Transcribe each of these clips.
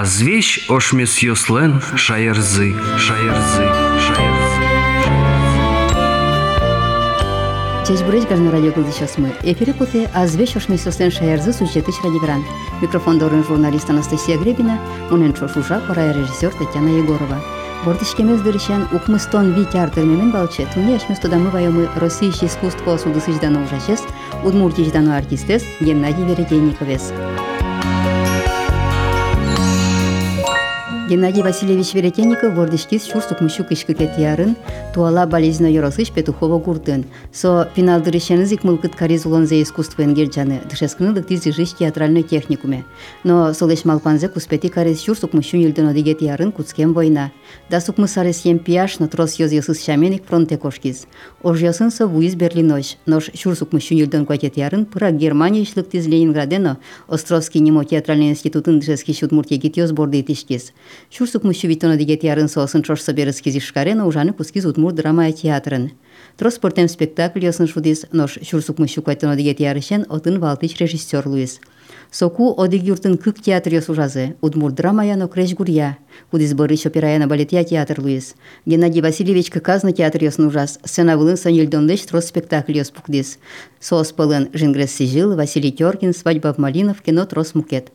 Азвещ ошмес йослен шаярзы, шаярзы, шаярзы. Честь брыч каждый радио сейчас мы. Эфире путе азвещ ошмес йослен шаярзы сюжеты радиогран. Микрофон дорын журналист Анастасия Гребина, унен шошуша пора режиссер Татьяна Егорова. Бортичкемез дырышан укмыстон ви театр мемен балче, туне ашмес тодамы вайомы Российский искусство суды сыждану ужачес, удмуртий ждану артистес Геннадий Веретенниковес. геннадий васильевич веретенников вордишкис чурсукмущук ишки кетиярын туала болезнь йоросыш петухова гуртын со финалдырышеныз икмылкыт кариз улон за искусство энгерджаны дышескынылык тиз жыш театральный техникуме но сол малпанзе куспети кариз чурсукмущун илден оди кетиярын куцкем война. Да сукмы сарес ем пияш но трос йоз йосыз шаменик фронте кошкиз. Ожиясын со вуиз Берлиноч, нож шурсукмы шүнелден кватетлярын пыра Германия ишлык тез Ленинградено, Островский немо театральный институтын дышески шудмурт егитиоз борды итишкиз. Шурсукмы шүвитона дегетярын сосын чош соберыскиз ишкарено ужаны пускиз утмур драма театрын. Троспортем спектакль ясын шудиз, нож шурсукмы шукатона дегетярышен отын валтыч режиссер Луис. Соку одиг юртын кык театр яс ужазы, удмур драма яно креш гурья. Кудис борыш операяна балетия театр Луис. Геннадий Васильевич кыказны театр ясын ужас, сцена вылын санюльдондыш трос спектакль яс пукдис. Соос пылын Жингрес Сижил, Василий Теркин, Свадьба в Малинов, кино трос мукет.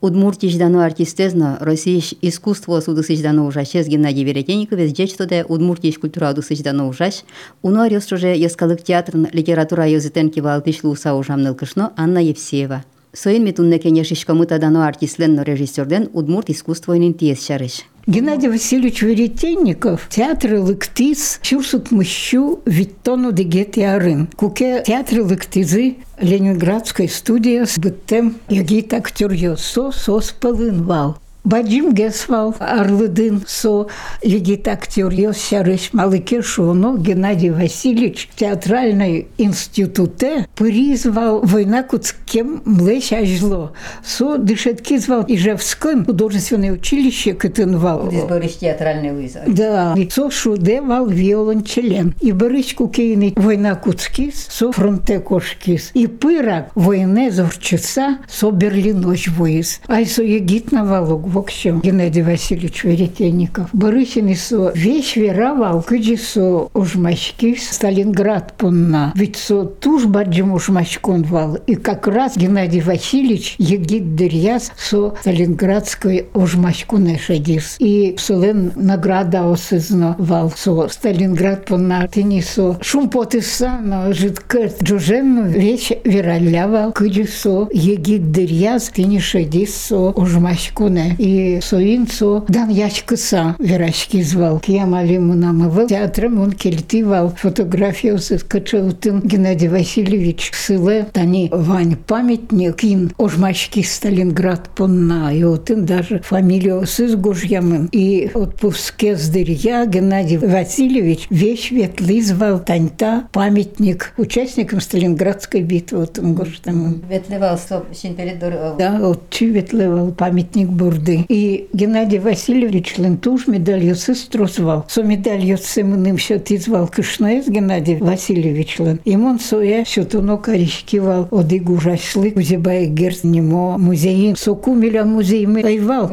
Удмуртии ждано артистезно, Россия искусство суды сыждано ужащес Геннадий Веретенников жечтоде Удмуртии культура уды сыждано ужащ, уно арёстроже ескалык театрын литература йозытен кивалтыш луса ужамныл кышно Анна Евсеева. Соин метунне кенешишкамыта дано артистленно режиссерден Удмурт искусство инин тиес шарыш. Геннадий Васильевич Веретенников театр лыктиз чурсут мыщу виттону дегет ярын. Куке театр лыктизы Ленинградской студии с быттем ягит актер йосо сос вал. Баджим гесвал арлыдын со егит актер Йосярыш Малыке Шуно Геннадий Васильевич в театральной институте призвал война куцкем млещ ажло. Со дышетки звал Ижевском художественное училище Кытынвал. Здесь Борис театральный вызов. Да. И со шудевал виолончелен. И Борис Кукейный война куцкис, со фронте кошкис. И пырак войне зорчица, со Берлиноч воис. Ай со егит навалог в общем, Геннадий Васильевич Веретенников. Барысин со вещь веровал, кыджи со ужмачки Сталинград понна. Ведь со туж баджим ужмачкон вал. И как раз Геннадий Васильевич егид дырьяс со Сталинградской ужмачкуне шадис. И солен награда осызно вал со Сталинград понна. Тени со шумпотыса, но жидкет джуженну вещь вералявал, кыджи со егид дырьяс, тени шадис со ужмачкуне и соинцо дан яшкыса верашки звал. Киямали мунамывал театром он кельтивал фотографию с качаутын Геннадий Васильевич. Сыле тани Вань памятник ин ожмачки Сталинград понна и отын даже фамилию сыз гожьямын и отпуске сдырья Геннадий Васильевич вещь ветлы звал. Таньта памятник участникам Сталинградской битвы. Отын гожьямын. Ветлевал, стоп, щин перед Да, от чи ветлевал памятник бурды годы. И Геннадий Васильевич Лентуш медалью сестру Со медалью сымным счет извал Кышнаец Геннадий Васильевич Лен. И он соя счетуно коричкивал оды гужашлы узебай герц немо музеин. Соку миля музей мы айвал.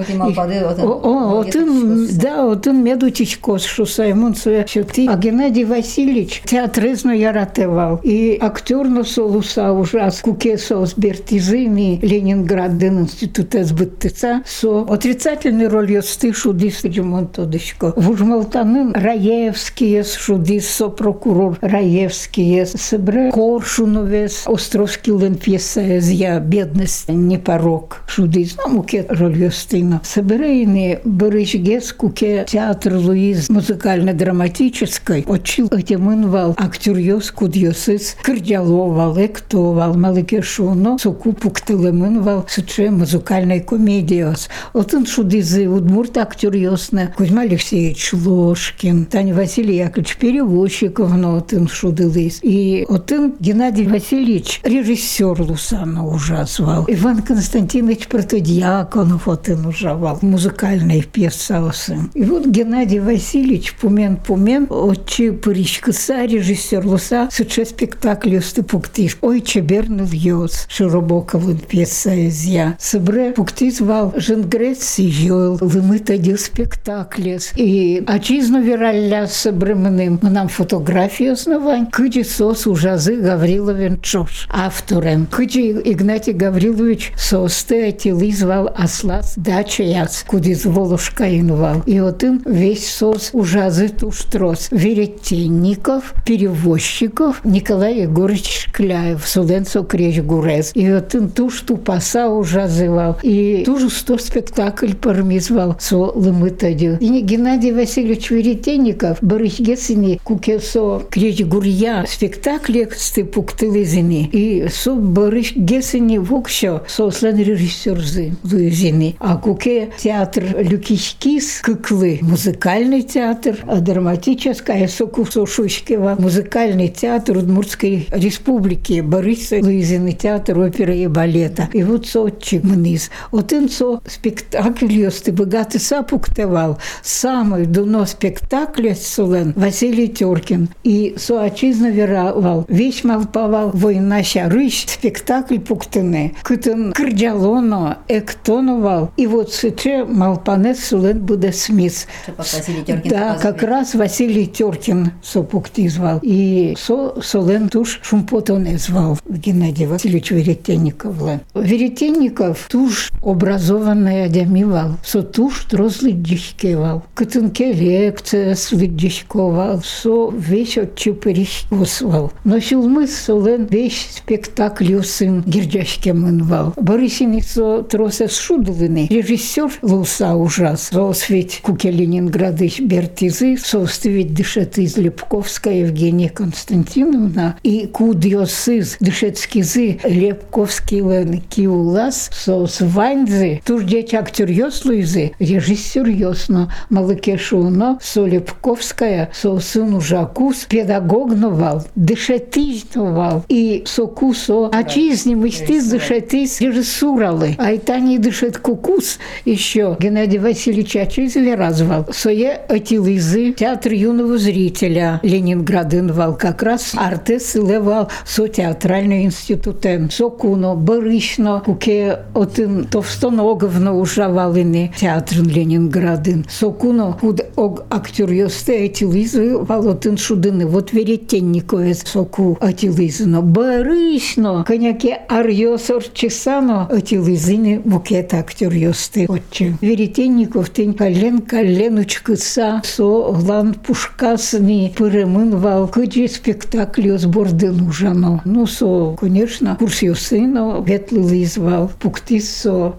О, отын, да, отын медутичкос шуса. Он соя счеты. А Геннадий Васильевич театрезно яратевал. И актерно солуса ужас. Куке со сбертизыми Ленинград ден института сбыттыца. Со отрицательной ролью стышу дис ремонтодочко. Вужмалтанын Раевские шудис со прокурор Раевские себре Коршуновес Островский ленфеса я бедность не порог шудис. Ну, муке ролью стына. Себрейны Борис Гес куке театр Луиз музыкально-драматической учил этимынвал актер йос кудьосыз кырдяловал, эктовал, малыкешуно, сукупук тылымынвал, сыче музыкальной комедиос. Отын шудызы удмурт актер ясны Кузьма Алексеевич Ложкин, Таня Василий Яковлевич но отын шудылыз. И отын Геннадий Васильевич режиссер Лусана ужазвал. Иван Константинович Протодьяконов отын ужавал. Музыкальный пьесался. И вот Геннадий Васильевич Пумен-Пумен, отчи Пыричкаса, режиссер Луса, суче спектакль юсты пуктиш. Ой, чебернул йос, широбоковын пьеса из я. Собре пуктиш вал Женгре гурец лымытади спектаклес. И очизну виралля с бременным. Нам фотографию основань. Кыди сос ужазы Гавриловен Чош. Автором. Кыди Игнатий Гаврилович состе атилы звал Аслас Дачаяц, куди з Волошка инвал. И вот им весь сос ужазы туш трос. Веретенников, перевозчиков Николай Егорович Шкляев, Суленцо Крещ Гурез. И вот им туш тупаса ужазывал. И тужу сто спектакль пармизвал со лымытадю. И Геннадий Васильевич Веретенников, Борис Гесини, кукесо Крещ Гурья, спектакле степуктылызини. И со Борис Гесини вокщо со слен режиссерзы лызини. А куке театр Люкичкис, Кыклы, музыкальный театр, а драматическая Сокусо Шушкева, музыкальный театр Удмуртской республики, Бориса Лызины театр оперы и балета. И вот сотчик мниз. Один со спектакль ёсти богатый сапуктевал. Самый дуно спектакль солен Василий Теркин. И со отчизна веровал. Вещь малпавал война рыщ спектакль пуктыны. Кытын кырджалоно эктоновал. И вот сыче малпанес солен буде смис. Да, как раз Василий Теркин сопукти звал. И со солен туш шумпотоне звал Геннадий Васильевич Веретенников. Веретенников туш образованная дямивал. Со туш трозли дишкевал. Кытынке лекция слидишковал. Со весь отчупериш освал. Но сюлмы солен весь спектакль сын гирджашке мынвал. Борисини со тросе шудлыны. Режиссер луса ужас. Зосвить куке Ленинградыш Бертизы. Составить дышет из Лепковская Евгения Константиновна. И кудиосыз дышецкизы Лепковский лен киулас сос ваньзы. Туж деть актер ёслуизы. Режиссер ёсно. Малыкешуно со Лепковская со сыну Жакус педагог новал. Дышетиж новал. И сокусо. А чизни мечты дышетис режиссуралы. А и тани дышет кукус еще. Геннадий Васильевич Ачизли развал. Сое атилизы театр юного зрителя Ленинград инвал. Как раз артес левал со театральный институтен. Сокуно, Барышно, куке отын Товстоноговно ужавалыны театр Ленинградын. Сокуно, куд ог актер ёсте атилизы вал отын шудыны. Вот веретенниковец соку атилизыно. Барышно, коняке арьосор чесано атилизыны букет актер ёсте. Отче. Веретенников тень кален каленочкыса со глан пушкасни перемынвал кыджи спектакль сборды нужано. Ну, со, конечно, курс сына ветлили звал, пуктис со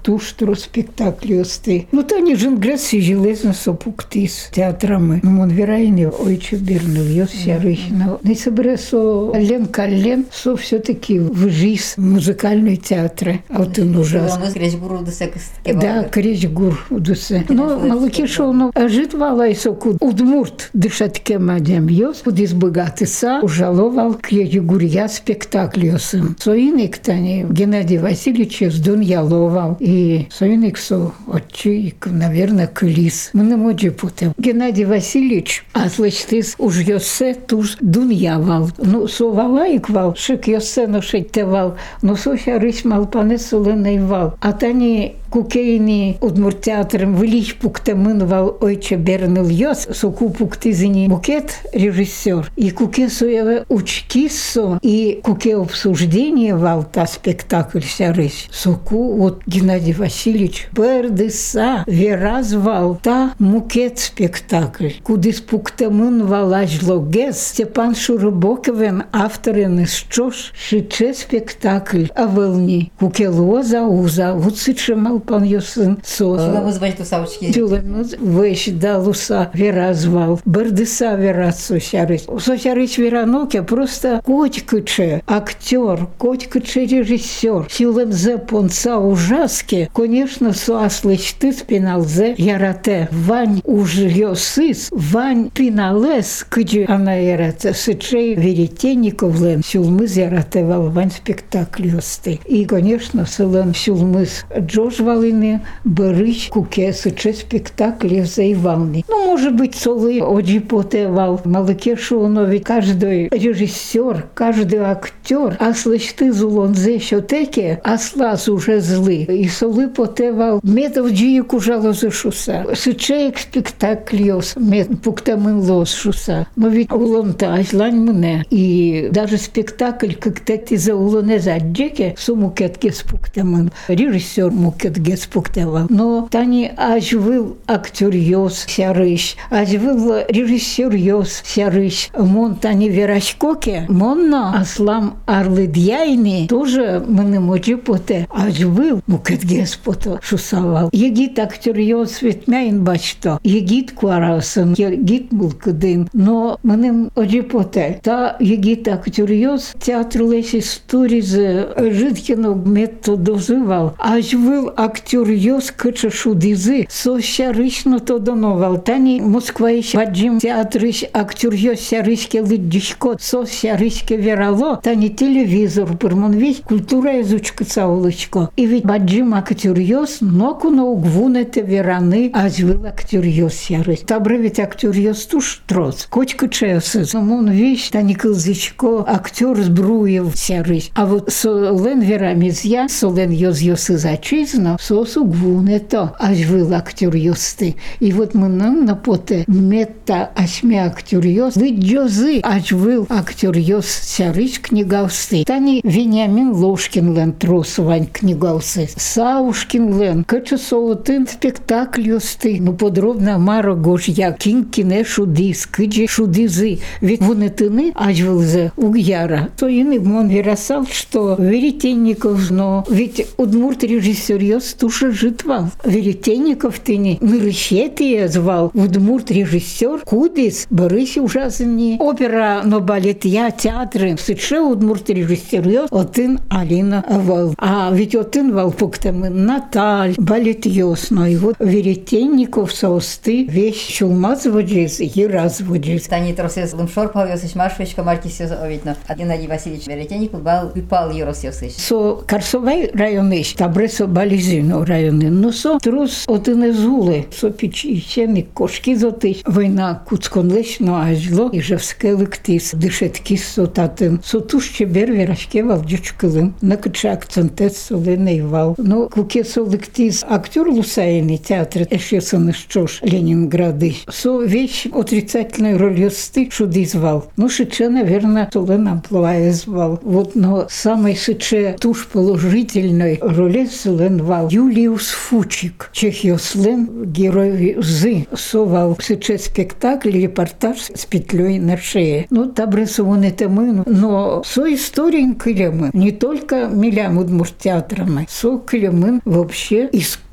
туштро спектакль осты. Ну, та не жингрес и железно со пуктис театрами. Ну, он верайни ойче бернул, йос сярыхно. Не собере со лен кален, со все-таки в жизнь музыкальной театры. А вот он ужасно. Уламыз Крещ Гуру десекс. Да, крещ гур удусе. Но малакишов, но житвала и соку удмурт дышать кемадем йос, кудис богатыса, ужаловал крещ гурья спектаклиосым. Соиник тани Геннадий Васильевич сдун яловал. И соиник со отчи, наверное, клис. Мы не можем путем. Геннадий Васильевич, а слыштыс уж йосе туж дун явал. Ну, со валаик вал, шик йосе но шейтевал. Но сося рысь малпане соленый вал. А тани кукейни удмуртеатром велич пуктамынвал ойче берныл йос, соку пуктизини букет режиссер. И куке соеве учкиссо, и куке обсуждение вал та спектакль сярысь. Соку вот Геннадий Васильевич бердыса веразвал та мукет спектакль. Кудис пуктамынвал ажлогес Степан Шурбоковен авторен из чош шиче спектакль а волни. Куке лоза уза, вуциче малпан йосын со. Уламыз бачту савчки. Тюлемыз вещь да луса веразвал. Бердыса верат сосярыч. Сосярыч вераноке просто котькыче актер, котькыче режиссер. Тюлем зе понца ужаске. Конечно, суаслыч ты спиналзе ярате. Вань уж йосыс, вань пиналес, кыджи она ярате. Сычей веретенников лен. Сюлмыз ярате вал вань спектакль йосты. И, конечно, сылен сюлмыз Джош звалины Барыч Кукесы, че спектакль заивалный. Ну, может быть, солы оджи потевал. Малыкешу, но ведь каждый режиссер, каждый актер, а слышь ты зулонзе щотеке, а слаз уже злы. И солы потевал метов джию кужало за шуса. Сычеек спектакльос, мет пуктамын лос шуса. Но ведь улонта ажлань мне. И даже спектакль, как ты за улоне заджеке, сумукет геспуктамын. Режиссер мукет геспуктавал. Но тани аж был актер йос сярыш, аж был режиссер йос сярыш. Мон тани верашкоке, монно аслам арлыдьяйни, тоже мне мочи поте. Аж был мукет геспото шусавал. Егит актер йос ветмяйн бачто. Егит кварасын, егит булкыдын. Но мене оджи поте. Та егит актер йос театр лесь истории за житкино методозывал. Аж был актер йос кыча шудизы. Со щарычно то доновал. Тани Москва еще баджим театрыш актер йос щарычке лыддишко. Со щарычке верало. Тани телевизор пырмон ведь культура изучка цаулычко. И ведь баджим актер йос ноку на угвунете вераны. Аж был актер йос щарыч. Табре ведь актер йос туш троц. Кочка чесы. Самон вещь тани кылзычко актер збруев щарыч. А вот солен верамизья, солен йоз йосы зачизно, сосу гвунето, аж был актер йосты. И вот мы нам на поте мета ашме актер йос, вы джозы, аж был актер йос сярыч книгавсты. Тани Вениамин Ложкин лен трос вань книгавсы. Саушкин лен, кача соутын спектакль йосты. Ну подробно Мара Гожья, кинкине шуди, скиджи шудизы. Ведь вони тыны, аж был за угяра. То иный мон верасал, что Веретенников, но ведь удмурт режиссер йос туша житвал. Веретенников ты не нырыщетия звал. Удмурт режиссер кудис, барыси ужасні. Опера, но балет я, театры. Сыче удмурт режиссер йос, отын Алина вал. А ведь отын вал пуктамы Наталь, балет йос. Но и вот Веретенников соусты вещь чулмаз воджиз, и раз воджиз. Тани тросес лымшор йосыч маршвечка маркис овидно. А Геннадий Васильевич Веретенников бал выпал йосыч. Со Карсовай районы, табре со Бализино районы, но со трус от Инезули, со печени кошки зотич, война куцконлеш, но ажло, і жевське лектис, дишетки со татин, со туш чебер вірашке вал дючкилим, накача акцентет солений вал. Ну, куке со лектис, актер Лусаїни театр, ще со не що ж Ленінгради, со вещь отрицательной ролью сты шуди звал. Ну, шиче, наверное, солена амплуа звал. Вот, но самый шиче туш положительной роли Селен вал Юлиус Фучик. Чехиослен герой Зы совал шиче спектакль, репортаж с петлей на шее. Ну, табресу он это мы, но со историей кылемы, не только милям удмуртеатрами, со кылемын вообще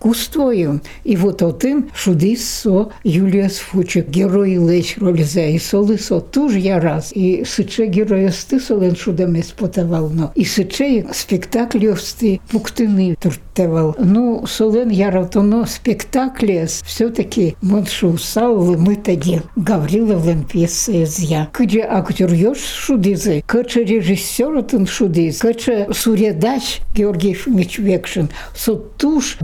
искусствою. И вот один шудис со Юлиус Фучик, герой леч роль за и соли со туж я раз. И сыче героя сты солен шудами спотавал, но и сыче спектаклевсти пуктыны туртевал. Ну, солен яратоно спектакле все-таки моншу сау мы тоді Гавриловлен пьесы я. Кыджи актер ёш шудизы, кыче режиссер тын шудиз, кыче сурядач Георгий Ефимович Векшин, со туш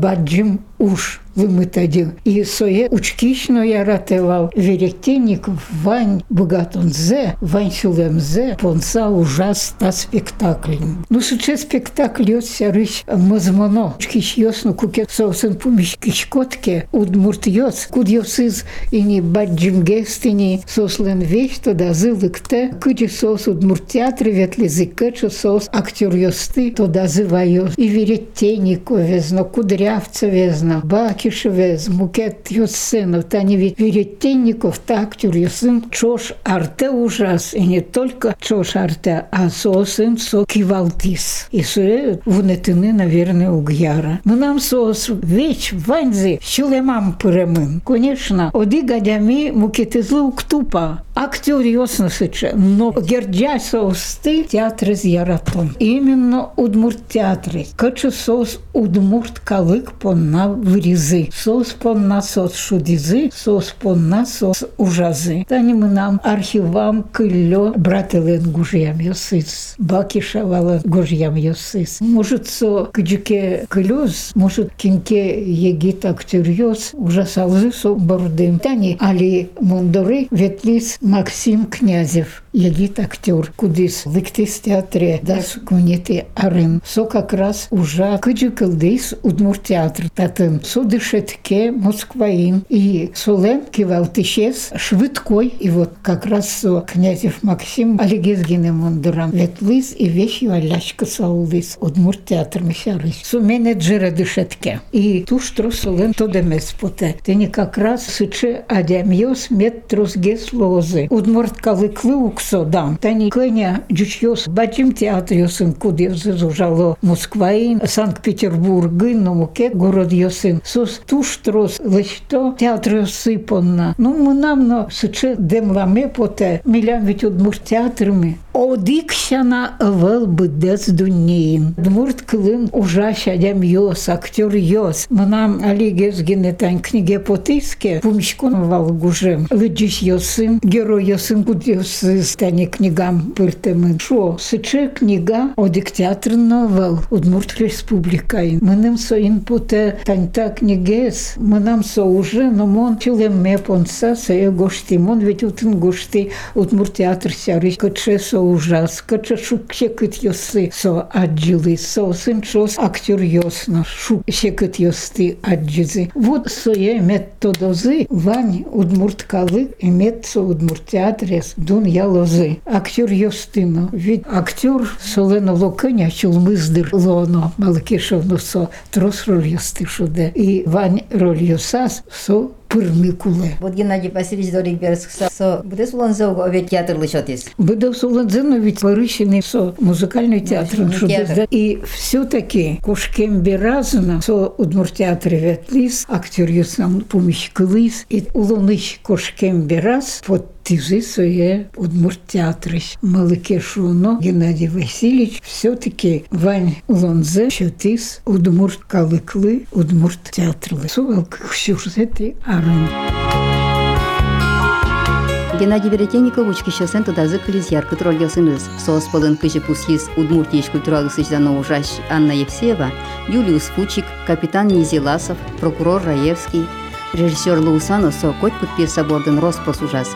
баджим уж вымытадил. И сое учкично я ратевал Веретенников, Вань Богатонзе, Вань Сюлемзе, понса ужас та спектакль. Ну, суче спектакль йося рыч мазмоно. Чкич йосну куке соусен пумиш кичкотке, удмурт йос, куд йосыз и не баджим гестини сослен вещь, тогда зылык те, кыджи сос удмурт театре ветли зыкэчу сос актер йосты, тогда зыва йос. И Веретенников везно, Кудрявца везно, Бакиш вез, Мукет йосынов, тани ведь Веретенников, та актер йосын, чош арте ужас, и не только чош арте, а сосын со кивалтис. И со вунетыны, наверное, угяра. Мы нам сос веч ванзи, щулемам пыремын. Конечно, оди гадями мукетезлы уктупа, ясно сыче, но герджай соусты театры с яратом. Именно удмурт театры. Качу соус удмурт калык понна вырезы. Соус понна сос шудизы, соус понна сос ужазы. Тани мы нам архивам кыльо брателен гужьям йосыс. Баки шавала гужьям йосыс. Может со кыджике кылёз, может кинке егит актер йос ужасалзы со бордым. Тани али мондоры ветлис Максим Князев. Егит актер, кудис ликтис театре, дас кунети арен. Со как раз уже кыджикылдис удмурт театр. Татын судышетке Москваин и Солен кивалтишес швидкой. И вот как раз со Князев Максим Алигезгине мондорам ветлис и вещью аляшка саулдис удмурт театр мешарыш. Со менеджера дышетке. И ту что Солен то демес поте. Тени как раз сыче адямьос мет тросгес лозы. Удмурт калыклы уксо дам. Тани кыня джучьос бачим театр йосын куд йосыз ужало Москваин, Санкт-Петербург, но мукет город йосын. Сос туш трос лечто театр йосыпонна. Ну мы нам но сыче демламе поте. Милян ведь удмурт театрами. Одикшана вел бдес дунеин. Дмурт кылын ужаш адям йос, актер йос. Манам али гезгине тань книге потиске. Пумишкон вал гужем. Лыджиш йосын, герой йосын куд йосы стане книгам пыртемын. Шо, сыче книга одик театр новел. Удмурт республикаин. Мынам соин поте таньта книгес. Мынам со уже, но мон чилем ме понса сея гошти. Мон ведь утын гошти удмурт театр сярыш. Каче со ужас, каче шукшекыт йосы со аджилы, со сынчос актер йосно шукшекыт йосты аджизы. Вот сое методозы вань удмурт калы имет со удмурт театрес дун я лозы. Актер йостыно. Ведь актер солено локыня чулмыздыр лоно малкешовно со трос роль йосты шуде. И вань роль йосас со пырмыкуле. Вот Геннадий Васильевич Дорик Берскса, со буде суланзо овет театр лишотис. Быдов Суладзена ведь порыщенный со музыкальный театр. И все-таки Кошкем Беразна со удмуртеатр ветлис, актер юсам помощь кылыс, и улоныш Кошкем Бераз под тизы своє удмуртеатриш. Малике Шуно Геннадий Васильевич все-таки Вань Лонзе, що тис удмурт каликли, удмурт театрли. Сувалк хщурзети арен. Геннадий Веретенников учкищесен тудазы кылиз яркыт роль ясыныз. Соос пылын кыжы пусхиз удмуртиеш культуралы сычдана ужаш Анна Евсеева, Юлиус Фучик, капитан Низеласов, прокурор Раевский, режиссер Луусано со кот подпир собордын Роспрос ужас.